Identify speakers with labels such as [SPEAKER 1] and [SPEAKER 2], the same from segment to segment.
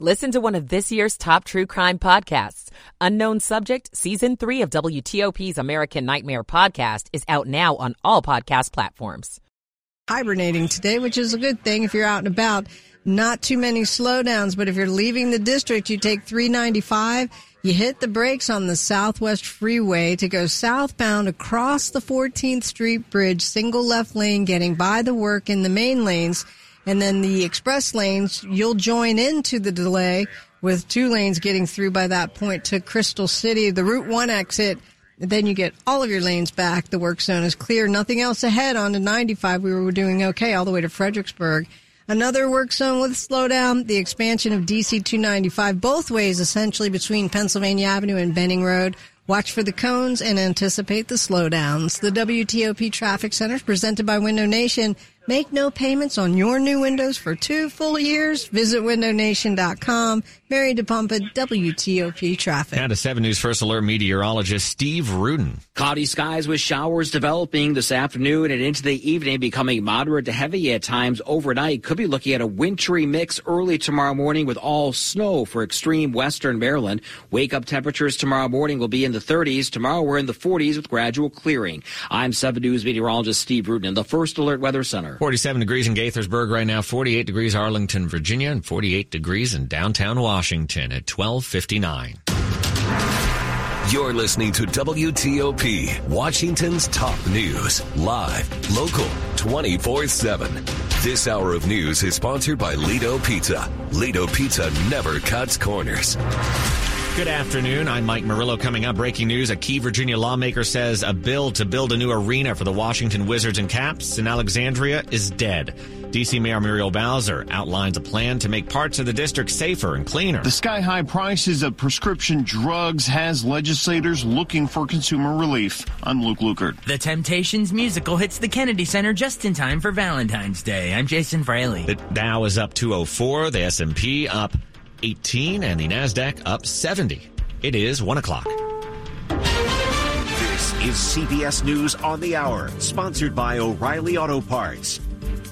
[SPEAKER 1] Listen to one of this year's top true crime podcasts. Unknown Subject, Season 3 of WTOP's American Nightmare podcast is out now on all podcast platforms.
[SPEAKER 2] Hibernating today, which is a good thing if you're out and about. Not too many slowdowns, but if you're leaving the district, you take 395. You hit the brakes on the Southwest Freeway to go southbound across the 14th Street Bridge, single left lane, getting by the work in the main lanes and then the express lanes, you'll join into the delay with two lanes getting through by that point to Crystal City, the Route 1 exit. Then you get all of your lanes back. The work zone is clear. Nothing else ahead on to 95. We were doing okay all the way to Fredericksburg. Another work zone with slowdown, the expansion of DC 295 both ways, essentially between Pennsylvania Avenue and Benning Road. Watch for the cones and anticipate the slowdowns. The WTOP Traffic Center is presented by Window Nation. Make no payments on your new windows for two full years. Visit windownation.com. Mary DePompa, WTOP Traffic.
[SPEAKER 3] Now to 7 News First Alert meteorologist Steve Rudin.
[SPEAKER 4] Cloudy skies with showers developing this afternoon and into the evening, becoming moderate to heavy at times overnight. Could be looking at a wintry mix early tomorrow morning with all snow for extreme western Maryland. Wake up temperatures tomorrow morning will be in the 30s. Tomorrow we're in the 40s with gradual clearing. I'm 7 News meteorologist Steve Rudin in the First Alert Weather Center.
[SPEAKER 3] 47 degrees in Gaithersburg right now, 48 degrees Arlington, Virginia, and 48 degrees in downtown Washington at 1259.
[SPEAKER 5] You're listening to WTOP, Washington's top news, live, local, 24 7. This hour of news is sponsored by Lido Pizza. Lido Pizza never cuts corners.
[SPEAKER 3] Good afternoon. I'm Mike Murillo. Coming up, breaking news. A key Virginia lawmaker says a bill to build a new arena for the Washington Wizards and Caps in Alexandria is dead. DC Mayor Muriel Bowser outlines a plan to make parts of the district safer and cleaner.
[SPEAKER 6] The sky high prices of prescription drugs has legislators looking for consumer relief. I'm Luke Lukert.
[SPEAKER 7] The Temptations musical hits the Kennedy Center just in time for Valentine's Day. I'm Jason Fraley.
[SPEAKER 3] The Dow is up 204, the S&P up 18 and the NASDAQ up 70. It is 1 o'clock.
[SPEAKER 8] This is CBS News on the Hour, sponsored by O'Reilly Auto Parts.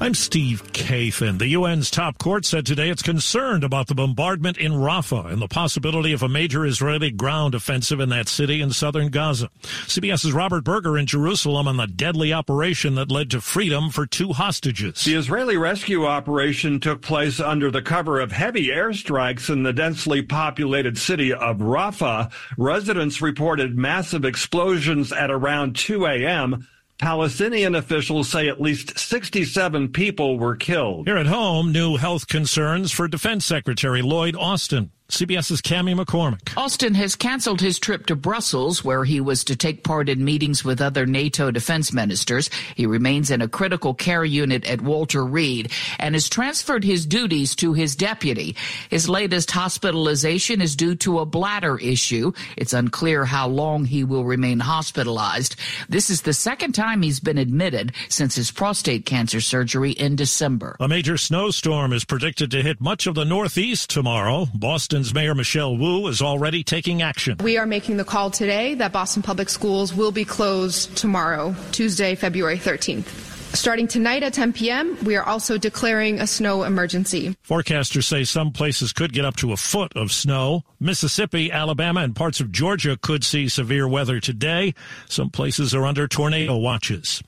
[SPEAKER 9] I'm Steve Kathan. The UN's top court said today it's concerned about the bombardment in Rafah and the possibility of a major Israeli ground offensive in that city in southern Gaza. CBS's Robert Berger in Jerusalem on the deadly operation that led to freedom for two hostages.
[SPEAKER 10] The Israeli rescue operation took place under the cover of heavy airstrikes in the densely populated city of Rafah. Residents reported massive explosions at around 2 a.m. Palestinian officials say at least 67 people were killed.
[SPEAKER 9] Here at home, new health concerns for Defense Secretary Lloyd Austin. CBS's Cami McCormick.
[SPEAKER 11] Austin has canceled his trip to Brussels, where he was to take part in meetings with other NATO defense ministers. He remains in a critical care unit at Walter Reed and has transferred his duties to his deputy. His latest hospitalization is due to a bladder issue. It's unclear how long he will remain hospitalized. This is the second time he's been admitted since his prostate cancer surgery in December.
[SPEAKER 9] A major snowstorm is predicted to hit much of the Northeast tomorrow. Boston Boston's Mayor Michelle Wu is already taking action.
[SPEAKER 12] We are making the call today that Boston Public Schools will be closed tomorrow, Tuesday, February 13th. Starting tonight at 10 p.m., we are also declaring a snow emergency.
[SPEAKER 9] Forecasters say some places could get up to a foot of snow. Mississippi, Alabama, and parts of Georgia could see severe weather today. Some places are under tornado watches.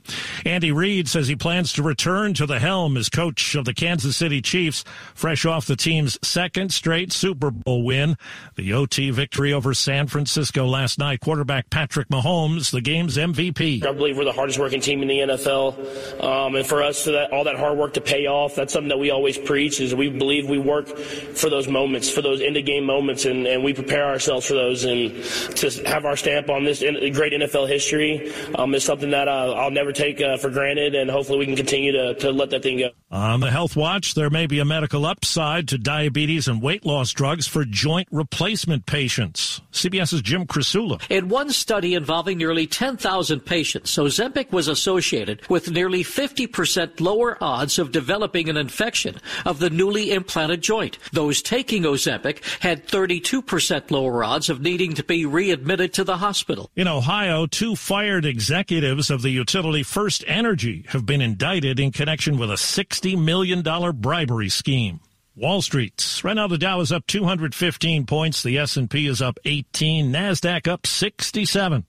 [SPEAKER 9] Andy Reid says he plans to return to the helm as coach of the Kansas City Chiefs, fresh off the team's second straight Super Bowl win. The OT victory over San Francisco last night. Quarterback Patrick Mahomes, the game's MVP.
[SPEAKER 13] I believe we're the hardest working team in the NFL. Um, and for us, that, all that hard work to pay off, that's something that we always preach is we believe we work for those moments, for those end of game moments, and, and we prepare ourselves for those. And to have our stamp on this great NFL history um, is something that uh, I'll never take uh, for granted, and hopefully we can continue to, to let that thing go.
[SPEAKER 9] On the Health Watch, there may be a medical upside to diabetes and weight loss drugs for joint replacement patients. CBS's Jim Krasula.
[SPEAKER 14] In one study involving nearly 10,000 patients, Ozempic was associated with nearly 50% lower odds of developing an infection of the newly implanted joint. Those taking Ozempic had 32% lower odds of needing to be readmitted to the hospital.
[SPEAKER 9] In Ohio, two fired executives of the utility First Energy have been indicted in connection with a $60 million bribery scheme. Wall Street's. Right now the Dow is up 215 points, the S&P is up 18, Nasdaq up 67.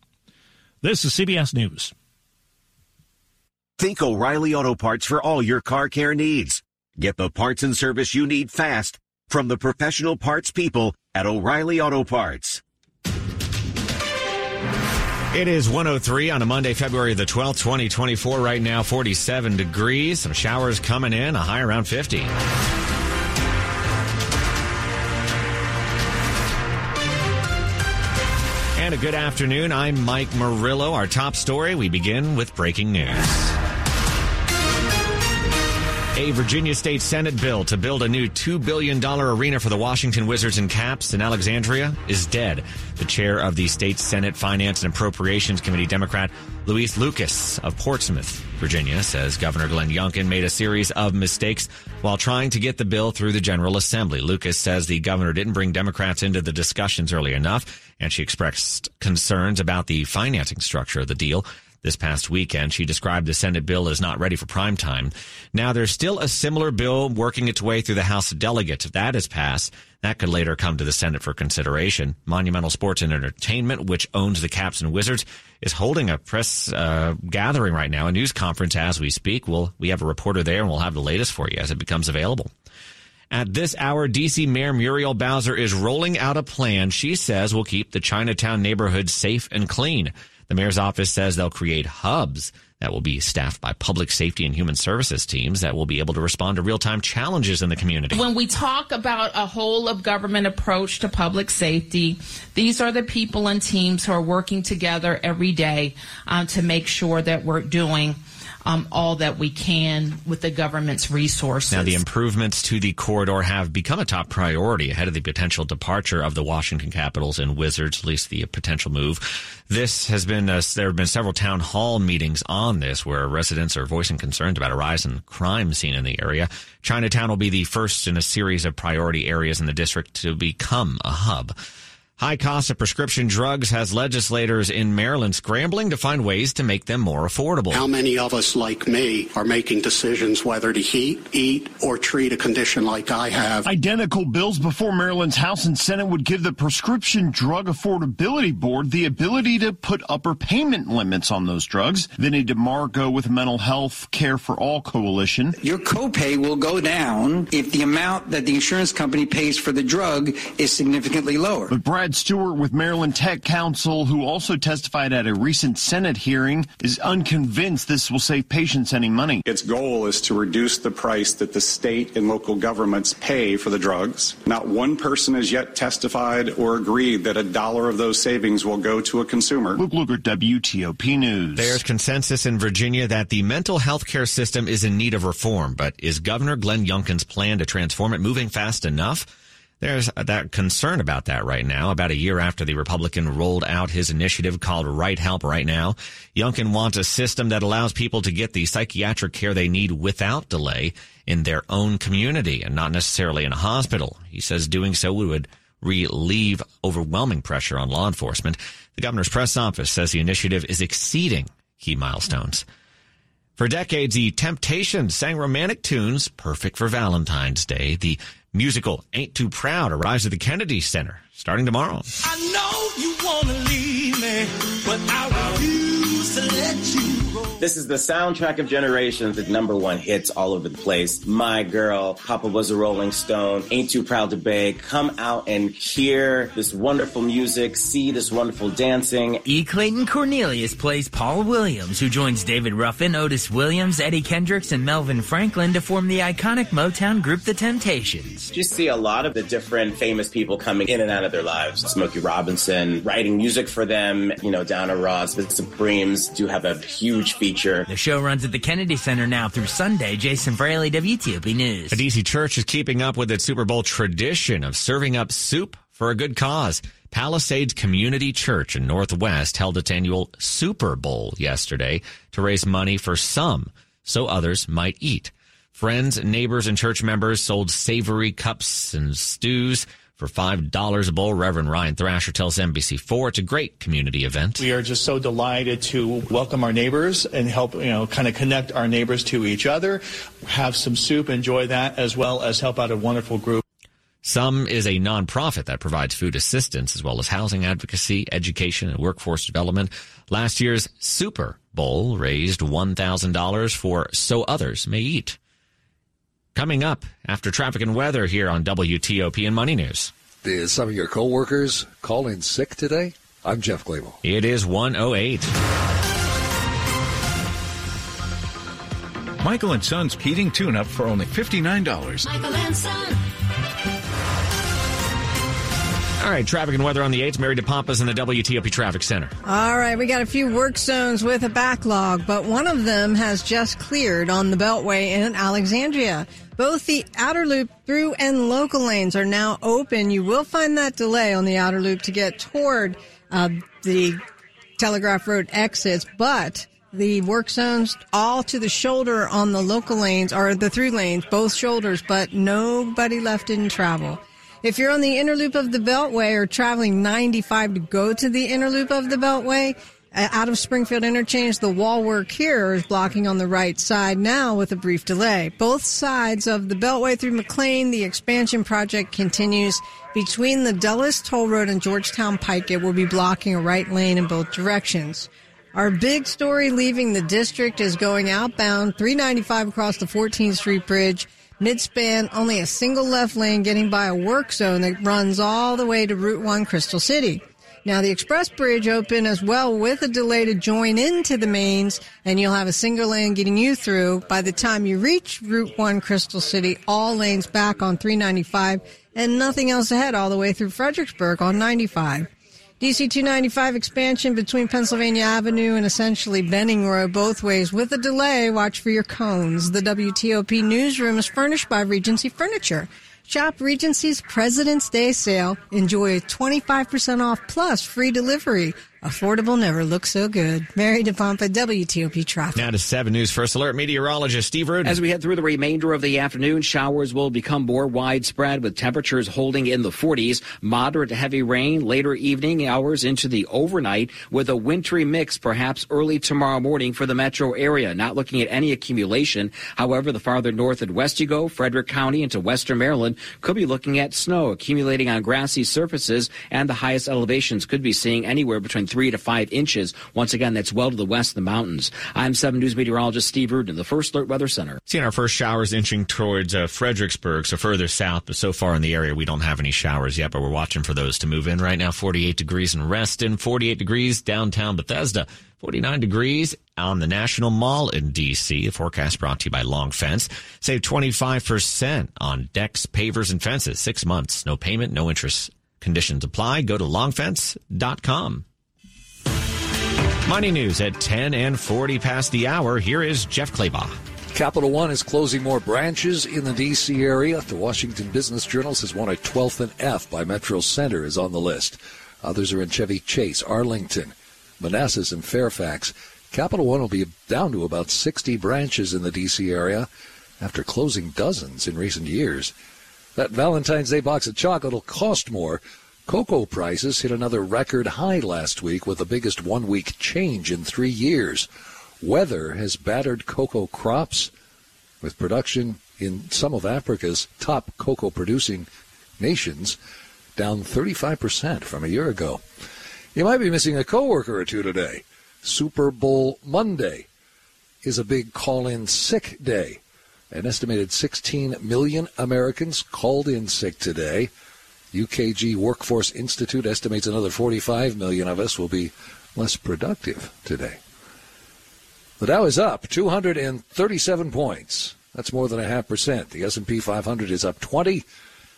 [SPEAKER 9] This is CBS News.
[SPEAKER 8] Think O'Reilly Auto Parts for all your car care needs. Get the parts and service you need fast from the professional parts people at O'Reilly Auto Parts.
[SPEAKER 3] It is 103 on a Monday, February the 12th, 2024. Right now, 47 degrees. Some showers coming in, a high around 50. And a good afternoon. I'm Mike Murillo. Our top story, we begin with breaking news. A Virginia State Senate bill to build a new $2 billion arena for the Washington Wizards and Caps in Alexandria is dead. The chair of the state Senate Finance and Appropriations Committee, Democrat Louise Lucas of Portsmouth, Virginia, says Governor Glenn Youngkin made a series of mistakes while trying to get the bill through the General Assembly. Lucas says the governor didn't bring Democrats into the discussions early enough, and she expressed concerns about the financing structure of the deal. This past weekend, she described the Senate bill as not ready for prime time. Now, there's still a similar bill working its way through the House of Delegates. If that is passed, that could later come to the Senate for consideration. Monumental Sports and Entertainment, which owns the Caps and Wizards, is holding a press uh, gathering right now, a news conference as we speak. We'll, we have a reporter there and we'll have the latest for you as it becomes available. At this hour, DC Mayor Muriel Bowser is rolling out a plan she says will keep the Chinatown neighborhood safe and clean. The mayor's office says they'll create hubs that will be staffed by public safety and human services teams that will be able to respond to real time challenges in the community.
[SPEAKER 15] When we talk about a whole of government approach to public safety, these are the people and teams who are working together every day uh, to make sure that we're doing um, all that we can with the government's resources.
[SPEAKER 3] Now, the improvements to the corridor have become a top priority ahead of the potential departure of the Washington Capitals and Wizards, at least the potential move. This has been, uh, there have been several town hall meetings on this where residents are voicing concerns about a rise in crime seen in the area. Chinatown will be the first in a series of priority areas in the district to become a hub. High cost of prescription drugs has legislators in Maryland scrambling to find ways to make them more affordable.
[SPEAKER 16] How many of us, like me, are making decisions whether to heat, eat, or treat a condition like I have?
[SPEAKER 6] Identical bills before Maryland's House and Senate would give the Prescription Drug Affordability Board the ability to put upper payment limits on those drugs. Vinnie DeMarco with Mental Health Care for All Coalition.
[SPEAKER 17] Your copay will go down if the amount that the insurance company pays for the drug is significantly lower.
[SPEAKER 6] But Brad Brad Stewart with Maryland Tech Council, who also testified at a recent Senate hearing, is unconvinced this will save patients any money.
[SPEAKER 18] Its goal is to reduce the price that the state and local governments pay for the drugs. Not one person has yet testified or agreed that a dollar of those savings will go to a consumer.
[SPEAKER 6] Luke Lukert, WTOP News.
[SPEAKER 3] There's consensus in Virginia that the mental health care system is in need of reform, but is Governor Glenn Youngkin's plan to transform it moving fast enough? There's that concern about that right now. About a year after the Republican rolled out his initiative called Right Help Right Now, Youngkin wants a system that allows people to get the psychiatric care they need without delay in their own community and not necessarily in a hospital. He says doing so would relieve overwhelming pressure on law enforcement. The governor's press office says the initiative is exceeding key milestones. For decades, the Temptations sang romantic tunes perfect for Valentine's Day. The musical Ain't Too Proud arrives at the Kennedy Center starting tomorrow.
[SPEAKER 19] I know you want to leave me, but I refuse
[SPEAKER 20] this is the soundtrack of generations with number one hits all over the place. My Girl, Papa Was a Rolling Stone, Ain't Too Proud to Beg. Come out and hear this wonderful music, see this wonderful dancing.
[SPEAKER 7] E. Clayton Cornelius plays Paul Williams, who joins David Ruffin, Otis Williams, Eddie Kendricks, and Melvin Franklin to form the iconic Motown group The Temptations.
[SPEAKER 20] You see a lot of the different famous people coming in and out of their lives. Smokey Robinson writing music for them, you know, Diana Ross, the Supremes do have a huge feature.
[SPEAKER 7] The show runs at the Kennedy Center now through Sunday. Jason Fraley, WTOP News.
[SPEAKER 3] A DC church is keeping up with its Super Bowl tradition of serving up soup for a good cause. Palisades Community Church in Northwest held its annual Super Bowl yesterday to raise money for some so others might eat. Friends, neighbors, and church members sold savory cups and stews for $5 a bowl. Reverend Ryan Thrasher tells NBC4 it's a great community event.
[SPEAKER 21] We are just so delighted to welcome our neighbors and help, you know, kind of connect our neighbors to each other, have some soup, enjoy that, as well as help out a wonderful group.
[SPEAKER 3] SOME is a nonprofit that provides food assistance as well as housing advocacy, education, and workforce development. Last year's Super Bowl raised $1,000 for So Others May Eat. Coming up after traffic and weather here on WTOP and Money News.
[SPEAKER 22] Did some of your coworkers call in sick today? I'm Jeff Clabaugh.
[SPEAKER 3] It is 108.
[SPEAKER 23] Michael and Son's heating tune-up for only $59.
[SPEAKER 19] Michael and Son.
[SPEAKER 3] All right, traffic and weather on the 8th. Mary DePompas in the WTOP Traffic Center.
[SPEAKER 2] All right, we got a few work zones with a backlog, but one of them has just cleared on the Beltway in Alexandria. Both the outer loop through and local lanes are now open. You will find that delay on the outer loop to get toward uh, the Telegraph Road exits, but the work zones all to the shoulder on the local lanes are the through lanes, both shoulders, but nobody left in travel. If you're on the inner loop of the Beltway or traveling 95 to go to the inner loop of the Beltway, Uh, out of Springfield Interchange, the wall work here is blocking on the right side now with a brief delay. Both sides of the Beltway through McLean, the expansion project continues. Between the Dulles Toll Road and Georgetown Pike, it will be blocking a right lane in both directions. Our big story leaving the district is going outbound 395 across the 14th Street Bridge. Midspan, only a single left lane getting by a work zone that runs all the way to Route 1 Crystal City. Now the express bridge open as well with a delay to join into the mains and you'll have a single lane getting you through. By the time you reach Route 1 Crystal City, all lanes back on 395 and nothing else ahead all the way through Fredericksburg on 95. DC 295 expansion between Pennsylvania Avenue and essentially Benning Road both ways with a delay. Watch for your cones. The WTOP newsroom is furnished by Regency Furniture. Shop Regency's President's Day sale. Enjoy 25% off plus free delivery. Affordable never looks so good. Mary DePompa, WTOP Traffic.
[SPEAKER 3] Now to 7 News First Alert meteorologist Steve Rudin.
[SPEAKER 4] As we head through the remainder of the afternoon, showers will become more widespread with temperatures holding in the 40s. Moderate to heavy rain later evening hours into the overnight with a wintry mix perhaps early tomorrow morning for the metro area. Not looking at any accumulation. However, the farther north and west you go, Frederick County into western Maryland could be looking at snow accumulating on grassy surfaces and the highest elevations could be seeing anywhere between three to five inches. Once again, that's well to the west of the mountains. I'm 7 News meteorologist Steve Rudin, the First Alert Weather Center.
[SPEAKER 3] Seeing our first showers inching towards uh, Fredericksburg, so further south, but so far in the area we don't have any showers yet, but we're watching for those to move in right now. 48 degrees in Reston, 48 degrees downtown Bethesda, 49 degrees on the National Mall in D.C. The forecast brought to you by Long Fence. Save 25% on decks, pavers, and fences. Six months, no payment, no interest. Conditions apply. Go to longfence.com. Money news at 10 and 40 past the hour. Here is Jeff Clabaugh.
[SPEAKER 22] Capital One is closing more branches in the D.C. area. The Washington Business Journal says one at 12th and F by Metro Center is on the list. Others are in Chevy Chase, Arlington, Manassas, and Fairfax. Capital One will be down to about 60 branches in the D.C. area after closing dozens in recent years. That Valentine's Day box of chocolate will cost more. Cocoa prices hit another record high last week with the biggest one week change in three years. Weather has battered cocoa crops, with production in some of Africa's top cocoa producing nations down 35% from a year ago. You might be missing a coworker or two today. Super Bowl Monday is a big call in sick day. An estimated 16 million Americans called in sick today. UKG Workforce Institute estimates another 45 million of us will be less productive today. The Dow is up 237 points. That's more than a half percent. The S&P 500 is up 20.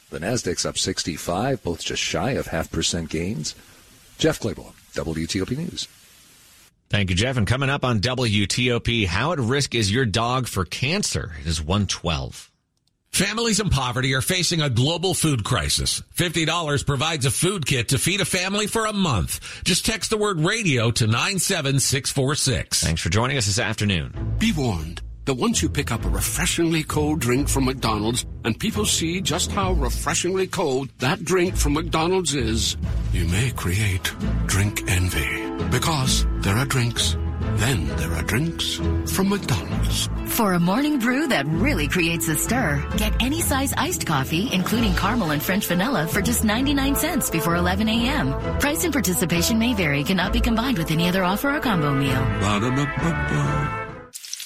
[SPEAKER 22] The Nasdaq's up 65, both just shy of half percent gains. Jeff Clabaugh, WTOP News.
[SPEAKER 3] Thank you, Jeff. And coming up on WTOP, how at risk is your dog for cancer? It is 112.
[SPEAKER 24] Families in poverty are facing a global food crisis. $50 provides a food kit to feed a family for a month. Just text the word radio to 97646.
[SPEAKER 3] Thanks for joining us this afternoon.
[SPEAKER 25] Be warned.
[SPEAKER 26] that once you pick up a refreshingly cold drink from McDonald's and people see just how refreshingly cold that drink from McDonald's is, you may create drink envy. Because there are drinks. Then there are drinks from McDonald's.
[SPEAKER 27] For a morning brew that really creates a stir, get any size iced coffee, including caramel and French vanilla, for just 99 cents before 11 a.m. Price and participation may vary, cannot be combined with any other offer or combo meal.
[SPEAKER 26] Ba-da-ba-ba-ba.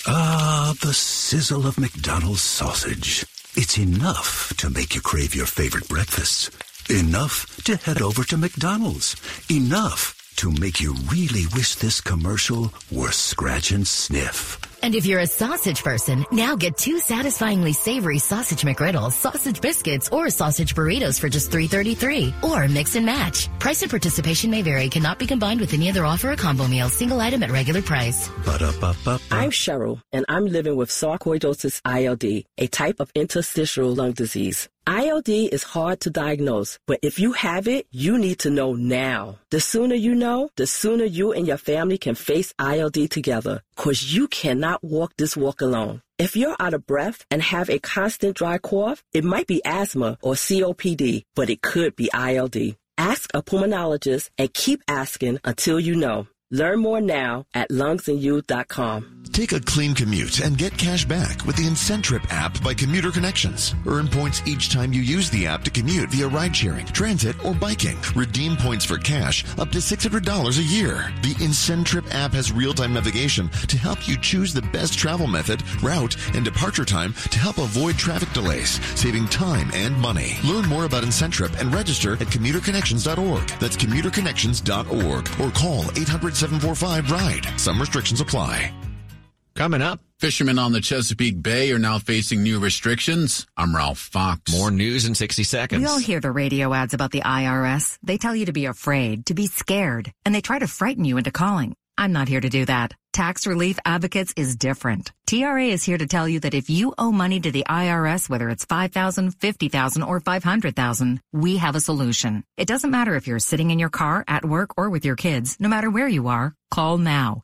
[SPEAKER 28] Ah, the sizzle of McDonald's sausage. It's enough to make you crave your favorite breakfasts. Enough to head over to McDonald's. Enough to make you really wish this commercial were scratch and sniff.
[SPEAKER 27] And if you're a sausage person, now get two satisfyingly savory sausage McGriddles, sausage biscuits, or sausage burritos for just $3.33. Or mix and match. Price and participation may vary, cannot be combined with any other offer or combo meal, single item at regular price.
[SPEAKER 28] Ba-da-ba-ba-ba.
[SPEAKER 29] I'm Cheryl, and I'm living with sarcoidosis ILD, a type of interstitial lung disease. ILD is hard to diagnose, but if you have it, you need to know now. The sooner you know, the sooner you and your family can face ILD together, cause you cannot walk this walk alone. If you're out of breath and have a constant dry cough, it might be asthma or COPD, but it could be ILD. Ask a pulmonologist and keep asking until you know. Learn more now at lungsandyou.com.
[SPEAKER 25] Take a clean commute and get cash back with the Incentrip app by Commuter Connections. Earn points each time you use the app to commute via ride sharing, transit, or biking. Redeem points for cash up to $600 a year. The Incentrip app has real-time navigation to help you choose the best travel method, route, and departure time to help avoid traffic delays, saving time and money. Learn more about Incentrip and register at commuterconnections.org. That's commuterconnections.org or call 800-745-RIDE. Some restrictions apply.
[SPEAKER 3] Coming up.
[SPEAKER 30] Fishermen on the Chesapeake Bay are now facing new restrictions. I'm Ralph Fox.
[SPEAKER 3] More news in 60 seconds.
[SPEAKER 31] We all hear the radio ads about the IRS. They tell you to be afraid, to be scared, and they try to frighten you into calling. I'm not here to do that. Tax Relief Advocates is different. TRA is here to tell you that if you owe money to the IRS, whether it's 5000 50000 or 500000 we have a solution. It doesn't matter if you're sitting in your car, at work, or with your kids, no matter where you are, call now.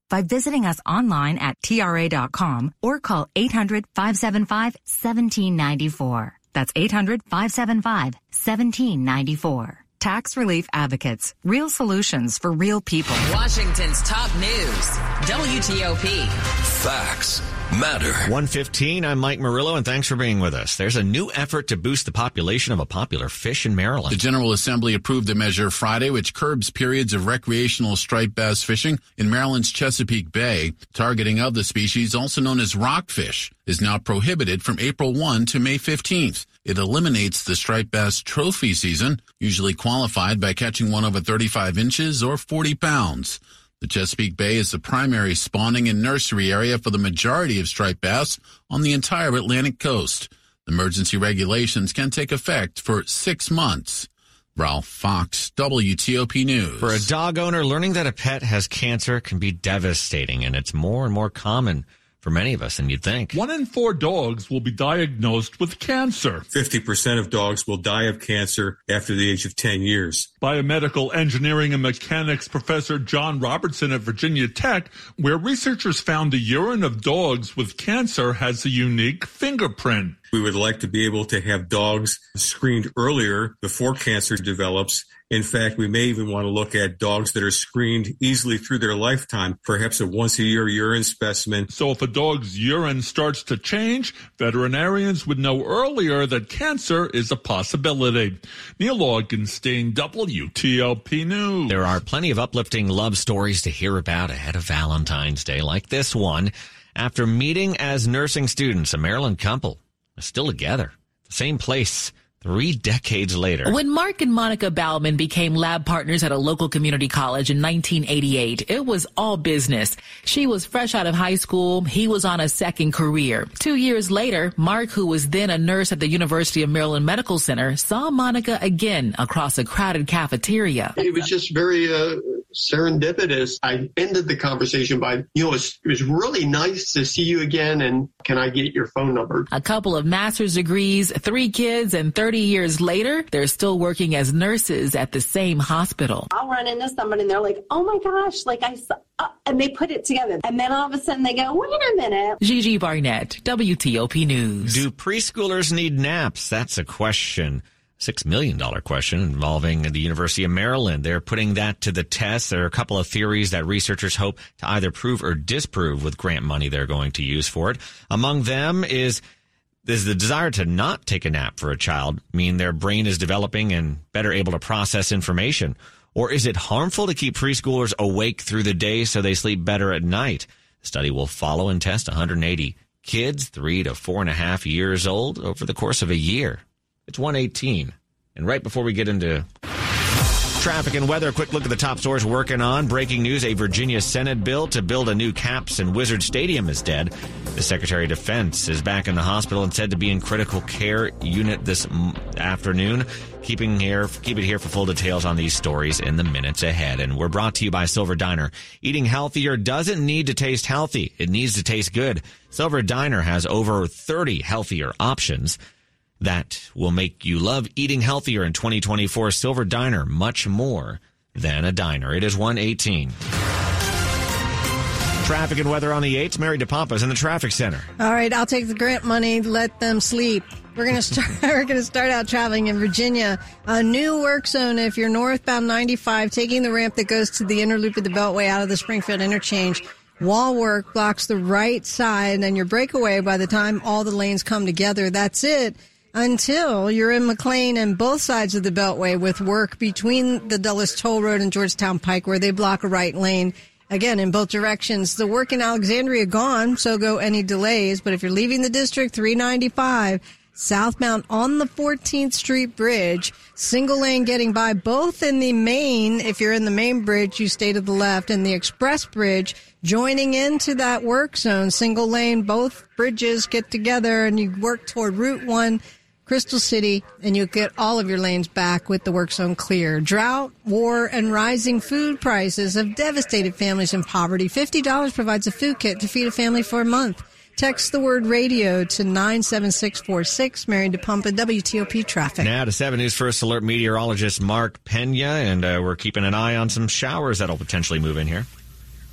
[SPEAKER 31] by visiting us online at TRA.com or call 800-575-1794. That's 800-575-1794. Tax Relief Advocates. Real solutions for real people.
[SPEAKER 32] Washington's top news. WTOP.
[SPEAKER 24] Facts matter.
[SPEAKER 3] 115, I'm Mike Murillo, and thanks for being with us. There's a new effort to boost the population of a popular fish in Maryland.
[SPEAKER 30] The General Assembly approved a measure Friday which curbs periods of recreational striped bass fishing in Maryland's Chesapeake Bay. Targeting of the species, also known as rockfish, is now prohibited from April 1 to May 15th. It eliminates the striped bass trophy season, usually qualified by catching one over 35 inches or 40 pounds. The Chesapeake Bay is the primary spawning and nursery area for the majority of striped bass on the entire Atlantic coast. Emergency regulations can take effect for six months. Ralph Fox, WTOP News.
[SPEAKER 3] For a dog owner, learning that a pet has cancer can be devastating, and it's more and more common for many of us than you'd think.
[SPEAKER 33] One in four dogs will be diagnosed with cancer.
[SPEAKER 34] 50% of dogs will die of cancer after the age of 10 years.
[SPEAKER 33] Biomedical engineering and mechanics professor John Robertson at Virginia Tech, where researchers found the urine of dogs with cancer has a unique fingerprint.
[SPEAKER 34] We would like to be able to have dogs screened earlier before cancer develops. In fact, we may even want to look at dogs that are screened easily through their lifetime, perhaps a once a year urine specimen.
[SPEAKER 33] So if a dog's urine starts to change, veterinarians would know earlier that cancer is a possibility. Neil Augenstein, WTOP News.
[SPEAKER 3] There are plenty of uplifting love stories to hear about ahead of Valentine's Day, like this one. After meeting as nursing students, a Maryland couple is still together. The same place three decades later.
[SPEAKER 35] When Mark and Monica Bauman became lab partners at a local community college in 1988, it was all business. She was fresh out of high school. He was on a second career. Two years later, Mark, who was then a nurse at the University of Maryland Medical Center, saw Monica again across a crowded cafeteria.
[SPEAKER 36] It was just very uh, serendipitous. I ended the conversation by, you know, it was really nice to see you again and can I get your phone number?
[SPEAKER 35] A couple of master's degrees, three kids, and 30 years later, they're still working as nurses at the same hospital.
[SPEAKER 37] I'll run into somebody and they're like, oh my gosh, like I saw, uh, and they put it together. And then all of a sudden they go, wait a minute.
[SPEAKER 35] Gigi Barnett, WTOP News.
[SPEAKER 3] Do preschoolers need naps? That's a question. Six million dollar question involving the University of Maryland. They're putting that to the test. There are a couple of theories that researchers hope to either prove or disprove with grant money they're going to use for it. Among them is does the desire to not take a nap for a child mean their brain is developing and better able to process information? Or is it harmful to keep preschoolers awake through the day so they sleep better at night? The study will follow and test 180 kids, three to four and a half years old over the course of a year. It's 118. And right before we get into traffic and weather, a quick look at the top stories working on. Breaking news a Virginia Senate bill to build a new Caps and Wizard Stadium is dead. The Secretary of Defense is back in the hospital and said to be in critical care unit this afternoon. Keeping here, keep it here for full details on these stories in the minutes ahead. And we're brought to you by Silver Diner. Eating healthier doesn't need to taste healthy. It needs to taste good. Silver Diner has over 30 healthier options that will make you love eating healthier in 2024. Silver Diner, much more than a diner. It is 118. Traffic and weather on the 8th. Mary DePompas in the traffic center.
[SPEAKER 2] All right, I'll take the grant money. Let them sleep. We're gonna start. we're gonna start out traveling in Virginia. A new work zone. If you're northbound 95, taking the ramp that goes to the inner loop of the Beltway out of the Springfield interchange. Wall work blocks the right side, and your breakaway by the time all the lanes come together. That's it until you're in McLean and both sides of the Beltway with work between the Dulles Toll Road and Georgetown Pike where they block a right lane. Again, in both directions. The work in Alexandria gone, so go any delays. But if you're leaving the district, 395 southbound on the 14th Street Bridge, single lane getting by both in the main. If you're in the main bridge, you stay to the left and the express bridge joining into that work zone, single lane, both bridges get together and you work toward Route 1 Crystal City, and you'll get all of your lanes back with the work zone clear. Drought, war, and rising food prices have devastated families in poverty. $50 provides a food kit to feed a family for a month. Text the word radio to 97646. Mary DePompa, WTOP Traffic.
[SPEAKER 3] Now to 7 News First Alert meteorologist Mark Pena, and uh, we're keeping an eye on some showers that'll potentially move in here.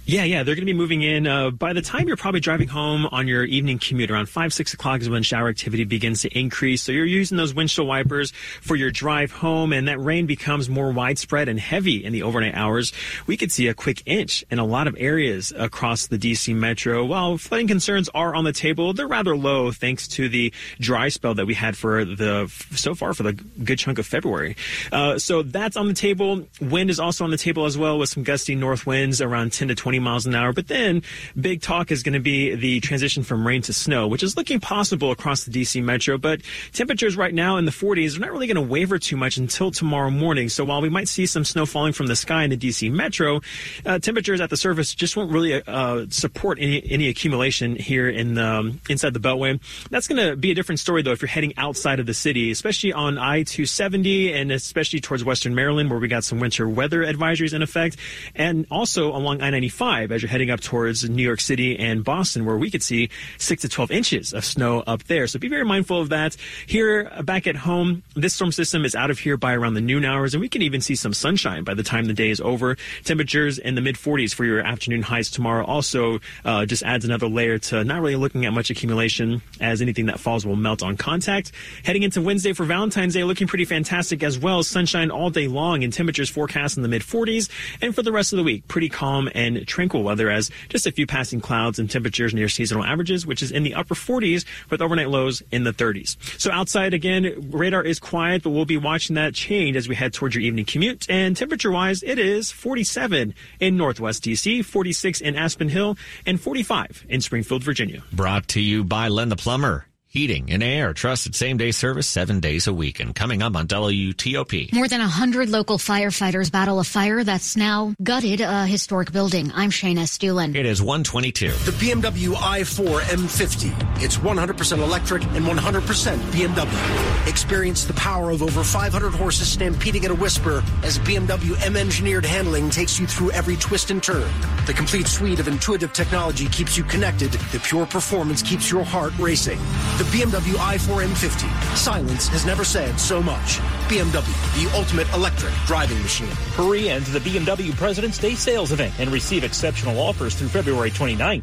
[SPEAKER 38] Yeah, yeah, they're going to be moving in. Uh, by the time you're probably driving home on your evening commute, around five, six o'clock is when shower activity begins to increase. So you're using those windshield wipers for your drive home, and that rain becomes more widespread and heavy in the overnight hours. We could see a quick inch in a lot of areas across the DC metro. While flooding concerns are on the table, they're rather low thanks to the dry spell that we had for the so far for the good chunk of February. Uh, so that's on the table. Wind is also on the table as well, with some gusty north winds around 10 to 20 20 miles an hour. But then big talk is going to be the transition from rain to snow, which is looking possible across the DC metro. But temperatures right now in the 40s are not really going to waver too much until tomorrow morning. So while we might see some snow falling from the sky in the DC metro, uh, temperatures at the surface just won't really uh, support any, any accumulation here in the, um, inside the Beltway. That's going to be a different story though if you're heading outside of the city, especially on I-270 and especially towards Western Maryland where we got some winter weather advisories in effect, and also along I-95 as you're heading up towards New York City and Boston, where we could see 6 to 12 inches of snow up there. So be very mindful of that. Here uh, back at home, this storm system is out of here by around the noon hours, and we can even see some sunshine by the time the day is over. Temperatures in the mid 40s for your afternoon highs tomorrow also uh, just adds another layer to not really looking at much accumulation as anything that falls will melt on contact. Heading into Wednesday for Valentine's Day, looking pretty fantastic as well. Sunshine all day long and temperatures forecast in the mid 40s. And for the rest of the week, pretty calm and tranquil weather as just a few passing clouds and temperatures near seasonal averages, which is in the upper 40s with overnight lows in the 30s. So outside again, radar is quiet, but we'll be watching that change as we head towards your evening commute. And temperature wise, it is 47 in Northwest DC, 46 in Aspen Hill, and 45 in Springfield, Virginia.
[SPEAKER 3] Brought to you by Len the Plumber. Heating and air, trusted same day service seven days a week. And coming up on WTOP.
[SPEAKER 39] More than 100 local firefighters battle a fire that's now gutted a historic building. I'm Shayna Estulin.
[SPEAKER 3] It is 122.
[SPEAKER 40] The BMW i4 M50. It's 100% electric and 100% BMW. Experience the power of over 500 horses stampeding at a whisper as BMW M engineered handling takes you through every twist and turn. The complete suite of intuitive technology keeps you connected. The pure performance keeps your heart racing. The BMW i4 M50. Silence has never said so much. BMW, the ultimate electric driving machine.
[SPEAKER 41] Hurry into the BMW President's Day sales event and receive exceptional offers through February 29th.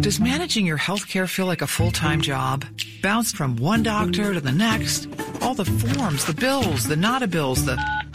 [SPEAKER 42] Does managing your health care feel like a full time job? Bounced from one doctor to the next? All the forms, the bills, the nada bills, the.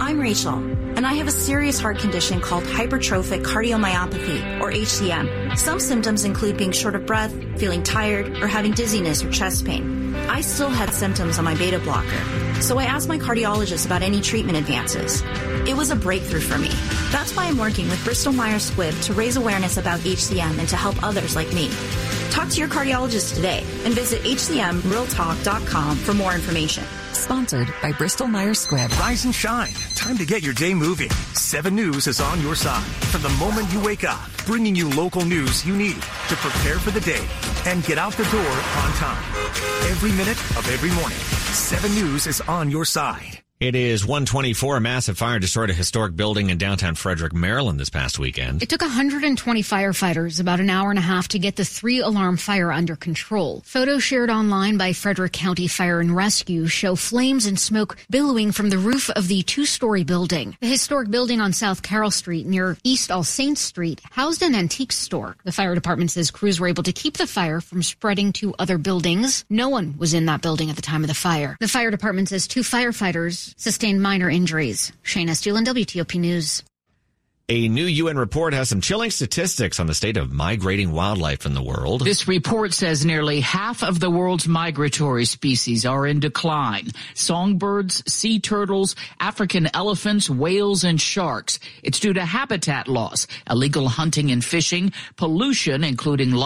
[SPEAKER 43] I'm Rachel, and I have a serious heart condition called hypertrophic cardiomyopathy, or HCM. Some symptoms include being short of breath, feeling tired, or having dizziness or chest pain. I still had symptoms on my beta blocker, so I asked my cardiologist about any treatment advances. It was a breakthrough for me. That's why I'm working with Bristol Myers Squibb to raise awareness about HCM and to help others like me. Talk to your cardiologist today and visit hcmrealtalk.com for more information.
[SPEAKER 44] Sponsored by Bristol Myers Squibb.
[SPEAKER 45] Rise and shine. Time to get your day moving. 7 News is on your side from the moment you wake up, bringing you local news you need to prepare for the day and get out the door on time. Every minute of every morning, 7 News is on your side.
[SPEAKER 3] It is 124. A massive fire destroyed a historic building in downtown Frederick, Maryland this past weekend.
[SPEAKER 39] It took 120 firefighters about an hour and a half to get the three alarm fire under control. Photos shared online by Frederick County Fire and Rescue show flames and smoke billowing from the roof of the two story building. The historic building on South Carroll Street near East All Saints Street housed an antique store. The fire department says crews were able to keep the fire from spreading to other buildings. No one was in that building at the time of the fire. The fire department says two firefighters sustained minor injuries. Shayna Estulin, WTOP News.
[SPEAKER 3] A new UN report has some chilling statistics on the state of migrating wildlife in the world.
[SPEAKER 46] This report says nearly half of the world's migratory species are in decline. Songbirds, sea turtles, African elephants, whales, and sharks. It's due to habitat loss, illegal hunting and fishing, pollution, including